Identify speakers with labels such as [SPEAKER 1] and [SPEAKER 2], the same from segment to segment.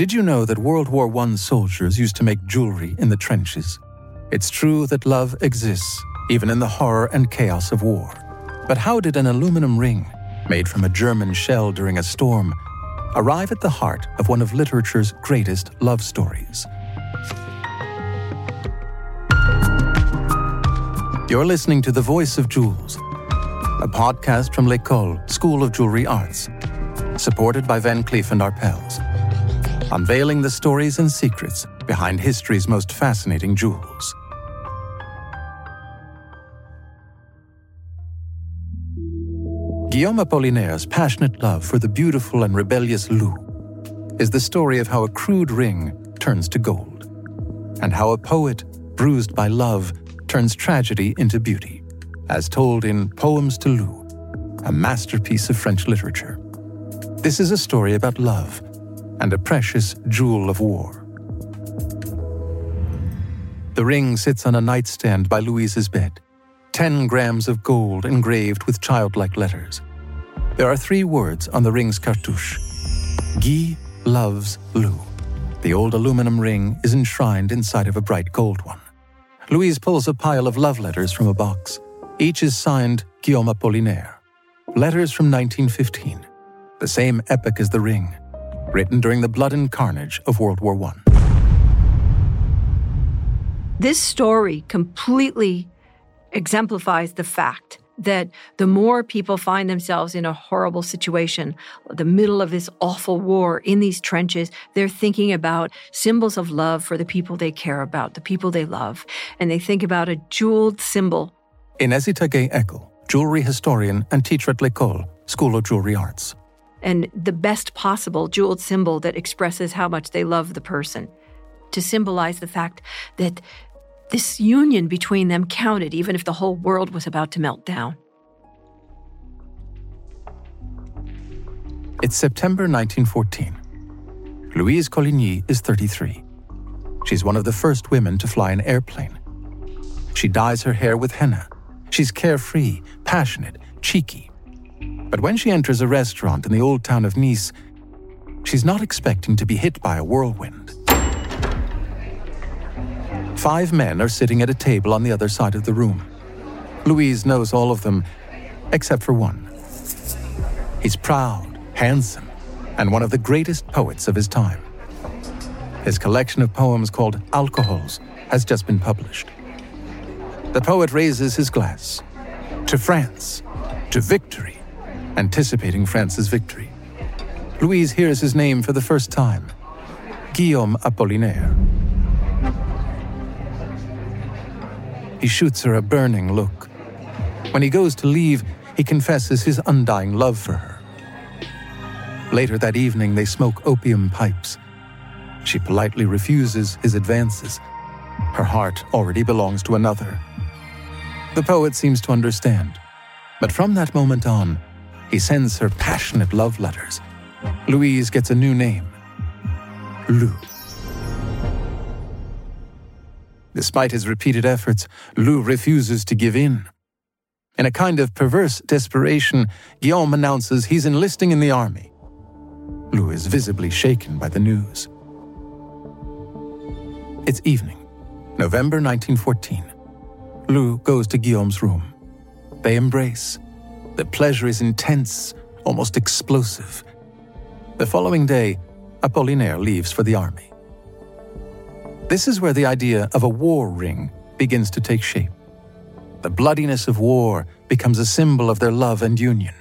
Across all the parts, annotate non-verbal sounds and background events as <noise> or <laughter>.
[SPEAKER 1] Did you know that World War I soldiers used to make jewelry in the trenches? It's true that love exists, even in the horror and chaos of war. But how did an aluminum ring, made from a German shell during a storm, arrive at the heart of one of literature's greatest love stories? You're listening to The Voice of Jewels, a podcast from L'École, School of Jewelry Arts, supported by Van Cleef and Arpels, unveiling the stories and secrets behind history's most fascinating jewels. Guillaume Apollinaire's passionate love for the beautiful and rebellious Lou is the story of how a crude ring turns to gold, and how a poet bruised by love turns tragedy into beauty, as told in Poems to Lou, a masterpiece of French literature. This is a story about love and a precious jewel of war. The ring sits on a nightstand by Louise's bed 10 grams of gold engraved with childlike letters. There are three words on the ring's cartouche Guy loves Lou. The old aluminum ring is enshrined inside of a bright gold one. Louise pulls a pile of love letters from a box. Each is signed Guillaume Apollinaire. Letters from 1915, the same epoch as the ring, written during the blood and carnage of World War I.
[SPEAKER 2] This story completely exemplifies the fact that the more people find themselves in a horrible situation, the middle of this awful war in these trenches, they're thinking about symbols of love for the people they care about, the people they love, and they think about a jeweled symbol.
[SPEAKER 1] Inezita Gay-Eckel, jewelry historian and teacher at l'École, School of Jewelry Arts.
[SPEAKER 2] And the best possible jeweled symbol that expresses how much they love the person. To symbolize the fact that this union between them counted even if the whole world was about to melt down.
[SPEAKER 1] It's September 1914. Louise Coligny is 33. She's one of the first women to fly an airplane. She dyes her hair with henna. She's carefree, passionate, cheeky. But when she enters a restaurant in the old town of Nice, she's not expecting to be hit by a whirlwind. Five men are sitting at a table on the other side of the room. Louise knows all of them, except for one. He's proud, handsome, and one of the greatest poets of his time. His collection of poems called Alcohols has just been published. The poet raises his glass to France, to victory, anticipating France's victory. Louise hears his name for the first time Guillaume Apollinaire. He shoots her a burning look. When he goes to leave, he confesses his undying love for her. Later that evening, they smoke opium pipes. She politely refuses his advances. Her heart already belongs to another. The poet seems to understand, but from that moment on, he sends her passionate love letters. Louise gets a new name Lou. Despite his repeated efforts, Lou refuses to give in. In a kind of perverse desperation, Guillaume announces he's enlisting in the army. Lou is visibly shaken by the news. It's evening, November 1914. Lou goes to Guillaume's room. They embrace. The pleasure is intense, almost explosive. The following day, Apollinaire leaves for the army. This is where the idea of a war ring begins to take shape. The bloodiness of war becomes a symbol of their love and union.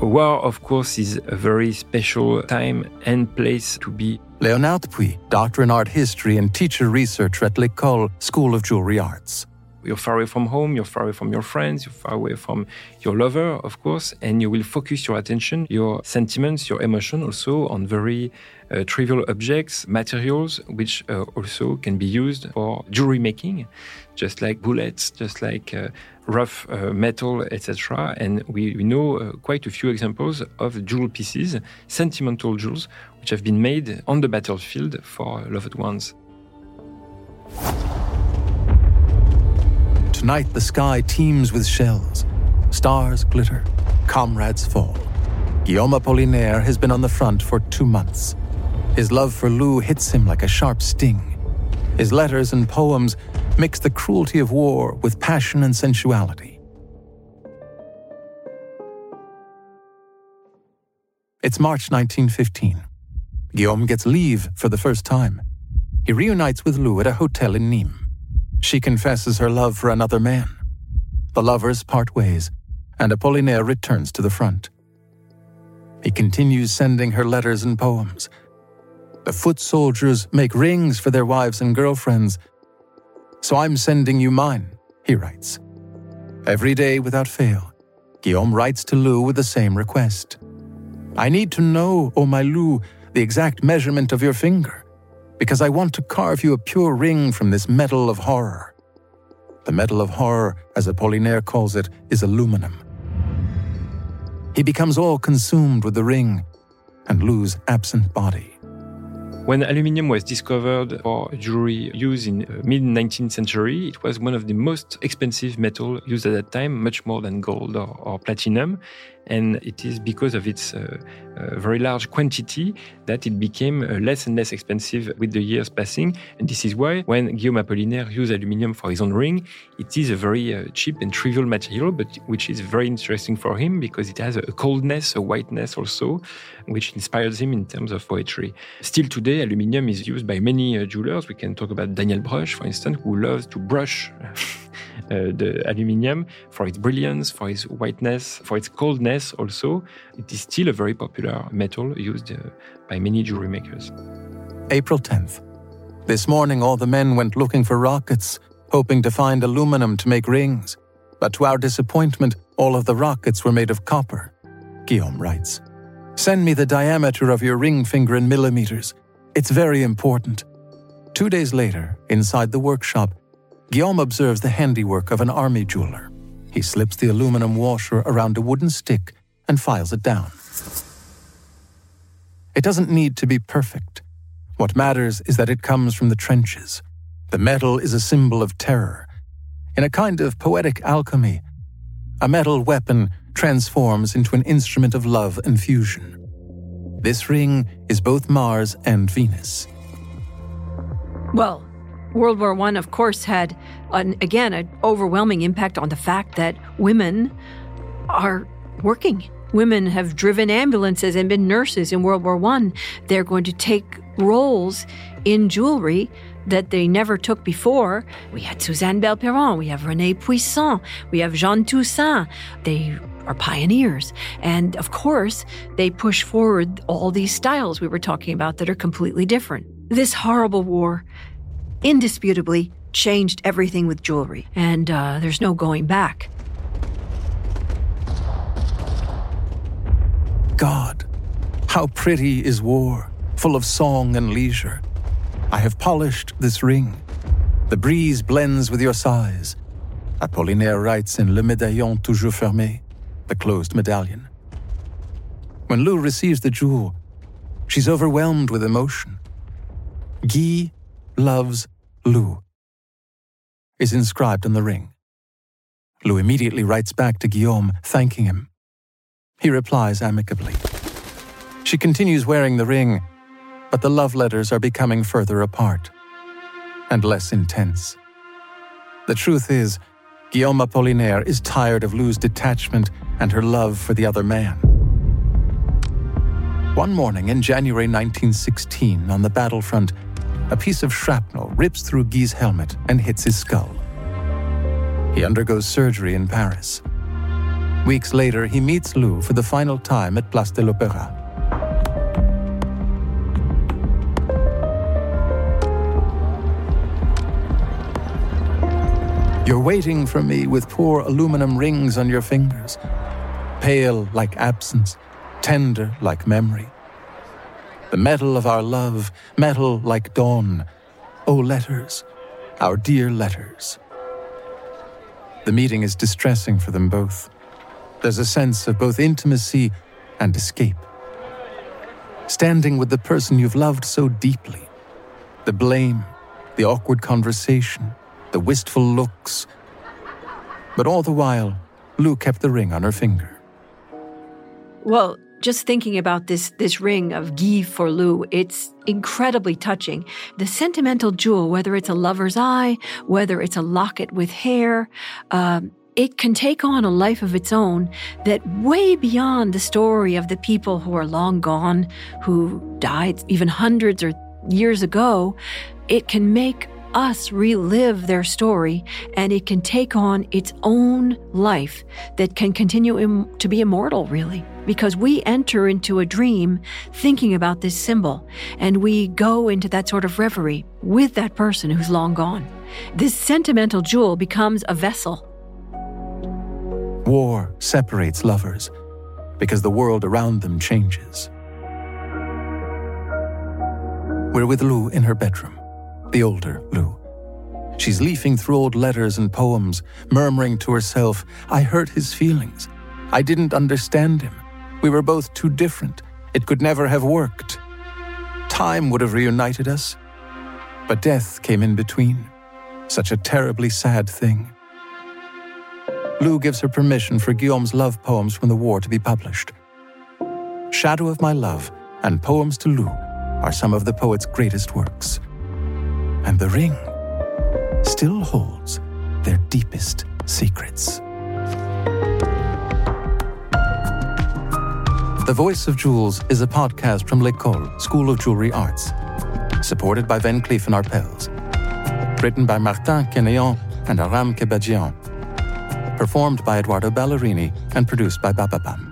[SPEAKER 3] War, of course, is a very special time and place to be.
[SPEAKER 1] Léonard Pouy, doctor in art history and teacher researcher at l'École School of Jewelry Arts.
[SPEAKER 3] You're far away from home, you're far away from your friends, you're far away from your lover, of course, and you will focus your attention, your sentiments, your emotion also on very uh, trivial objects, materials, which uh, also can be used for jewelry making, just like bullets, just like uh, rough uh, metal, etc. And we, we know uh, quite a few examples of jewel pieces, sentimental jewels, which have been made on the battlefield for loved ones.
[SPEAKER 1] Tonight, the sky teems with shells. Stars glitter, comrades fall. Guillaume Apollinaire has been on the front for two months. His love for Lou hits him like a sharp sting. His letters and poems mix the cruelty of war with passion and sensuality. It's March 1915. Guillaume gets leave for the first time. He reunites with Lou at a hotel in Nîmes. She confesses her love for another man. The lovers part ways, and Apollinaire returns to the front. He continues sending her letters and poems. The foot soldiers make rings for their wives and girlfriends. So I'm sending you mine, he writes. Every day without fail, Guillaume writes to Lou with the same request. I need to know, O oh my Lou, the exact measurement of your finger, because I want to carve you a pure ring from this metal of horror. The metal of horror, as Apollinaire calls it, is aluminum. He becomes all consumed with the ring and Lou's absent body.
[SPEAKER 3] When aluminium was discovered for jewelry use in uh, mid 19th century, it was one of the most expensive metal used at that time, much more than gold or, or platinum and it is because of its uh, uh, very large quantity that it became uh, less and less expensive with the years passing. And this is why when Guillaume Apollinaire used aluminium for his own ring, it is a very uh, cheap and trivial material, but which is very interesting for him because it has a coldness, a whiteness also, which inspires him in terms of poetry. Still today, aluminium is used by many uh, jewelers. We can talk about Daniel Brush, for instance, who loves to brush <laughs> the aluminium for its brilliance, for its whiteness, for its coldness also. It is still a very popular metal used uh, by many jewelry makers.
[SPEAKER 1] April 10th. This morning, all the men went looking for rockets, hoping to find aluminum to make rings. But to our disappointment, all of the rockets were made of copper. Guillaume writes Send me the diameter of your ring finger in millimeters. It's very important. Two days later, inside the workshop, Guillaume observes the handiwork of an army jeweler. He slips the aluminum washer around a wooden stick and files it down. It doesn't need to be perfect. What matters is that it comes from the trenches. The metal is a symbol of terror. In a kind of poetic alchemy, a metal weapon transforms into an instrument of love and fusion. This ring is both Mars and Venus.
[SPEAKER 2] Well, World War I, of course, had, an, again, an overwhelming impact on the fact that women are working. Women have driven ambulances and been nurses in World War I. They're going to take roles in jewelry that they never took before. We had Suzanne Belperron, we have Renee Puissant, we have Jeanne Toussaint. They are pioneers. And of course, they push forward all these styles we were talking about that are completely different. This horrible war indisputably changed everything with jewelry, and uh, there's no going back.
[SPEAKER 1] God, how pretty is war, full of song and leisure. I have polished this ring. The breeze blends with your sighs. Apollinaire writes in Le Médaillon Toujours Fermé, the closed medallion. When Lou receives the jewel, she's overwhelmed with emotion. Guy loves Lou is inscribed on the ring. Lou immediately writes back to Guillaume, thanking him. He replies amicably. She continues wearing the ring, but the love letters are becoming further apart and less intense. The truth is, Guillaume Apollinaire is tired of Lou's detachment and her love for the other man. One morning in January 1916, on the battlefront, a piece of shrapnel rips through Guy's helmet and hits his skull. He undergoes surgery in Paris. Weeks later, he meets Lou for the final time at Place de l'Opéra. You're waiting for me with poor aluminum rings on your fingers, pale like absence, tender like memory the metal of our love, metal like dawn. O oh, letters, our dear letters. The meeting is distressing for them both. There's a sense of both intimacy and escape. Standing with the person you've loved so deeply, the blame, the awkward conversation, the wistful looks. But all the while, Lou kept the ring on her finger.
[SPEAKER 2] Well, just thinking about this this ring of Guy for Lou, it's incredibly touching. The sentimental jewel, whether it's a lover's eye, whether it's a locket with hair, um, it can take on a life of its own that way beyond the story of the people who are long gone, who died even hundreds or years ago. It can make us relive their story and it can take on its own life that can continue Im- to be immortal, really. Because we enter into a dream thinking about this symbol and we go into that sort of reverie with that person who's long gone. This sentimental jewel becomes a vessel.
[SPEAKER 1] War separates lovers because the world around them changes. We're with Lou in her bedroom the older Lou. She's leafing through old letters and poems, murmuring to herself, I hurt his feelings. I didn't understand him. We were both too different. It could never have worked. Time would have reunited us. But death came in between. Such a terribly sad thing. Lou gives her permission for Guillaume's love poems from the war to be published. Shadow of My Love and Poems to Lou are some of the poet's greatest works and the ring still holds their deepest secrets. The Voice of Jewels is a podcast from L'École, School of Jewelry Arts, supported by Van Cleef & Arpels. Written by Martin Quenehen and Aram Kebabdjian. Performed by Edoardo Ballerini and produced by Bababam.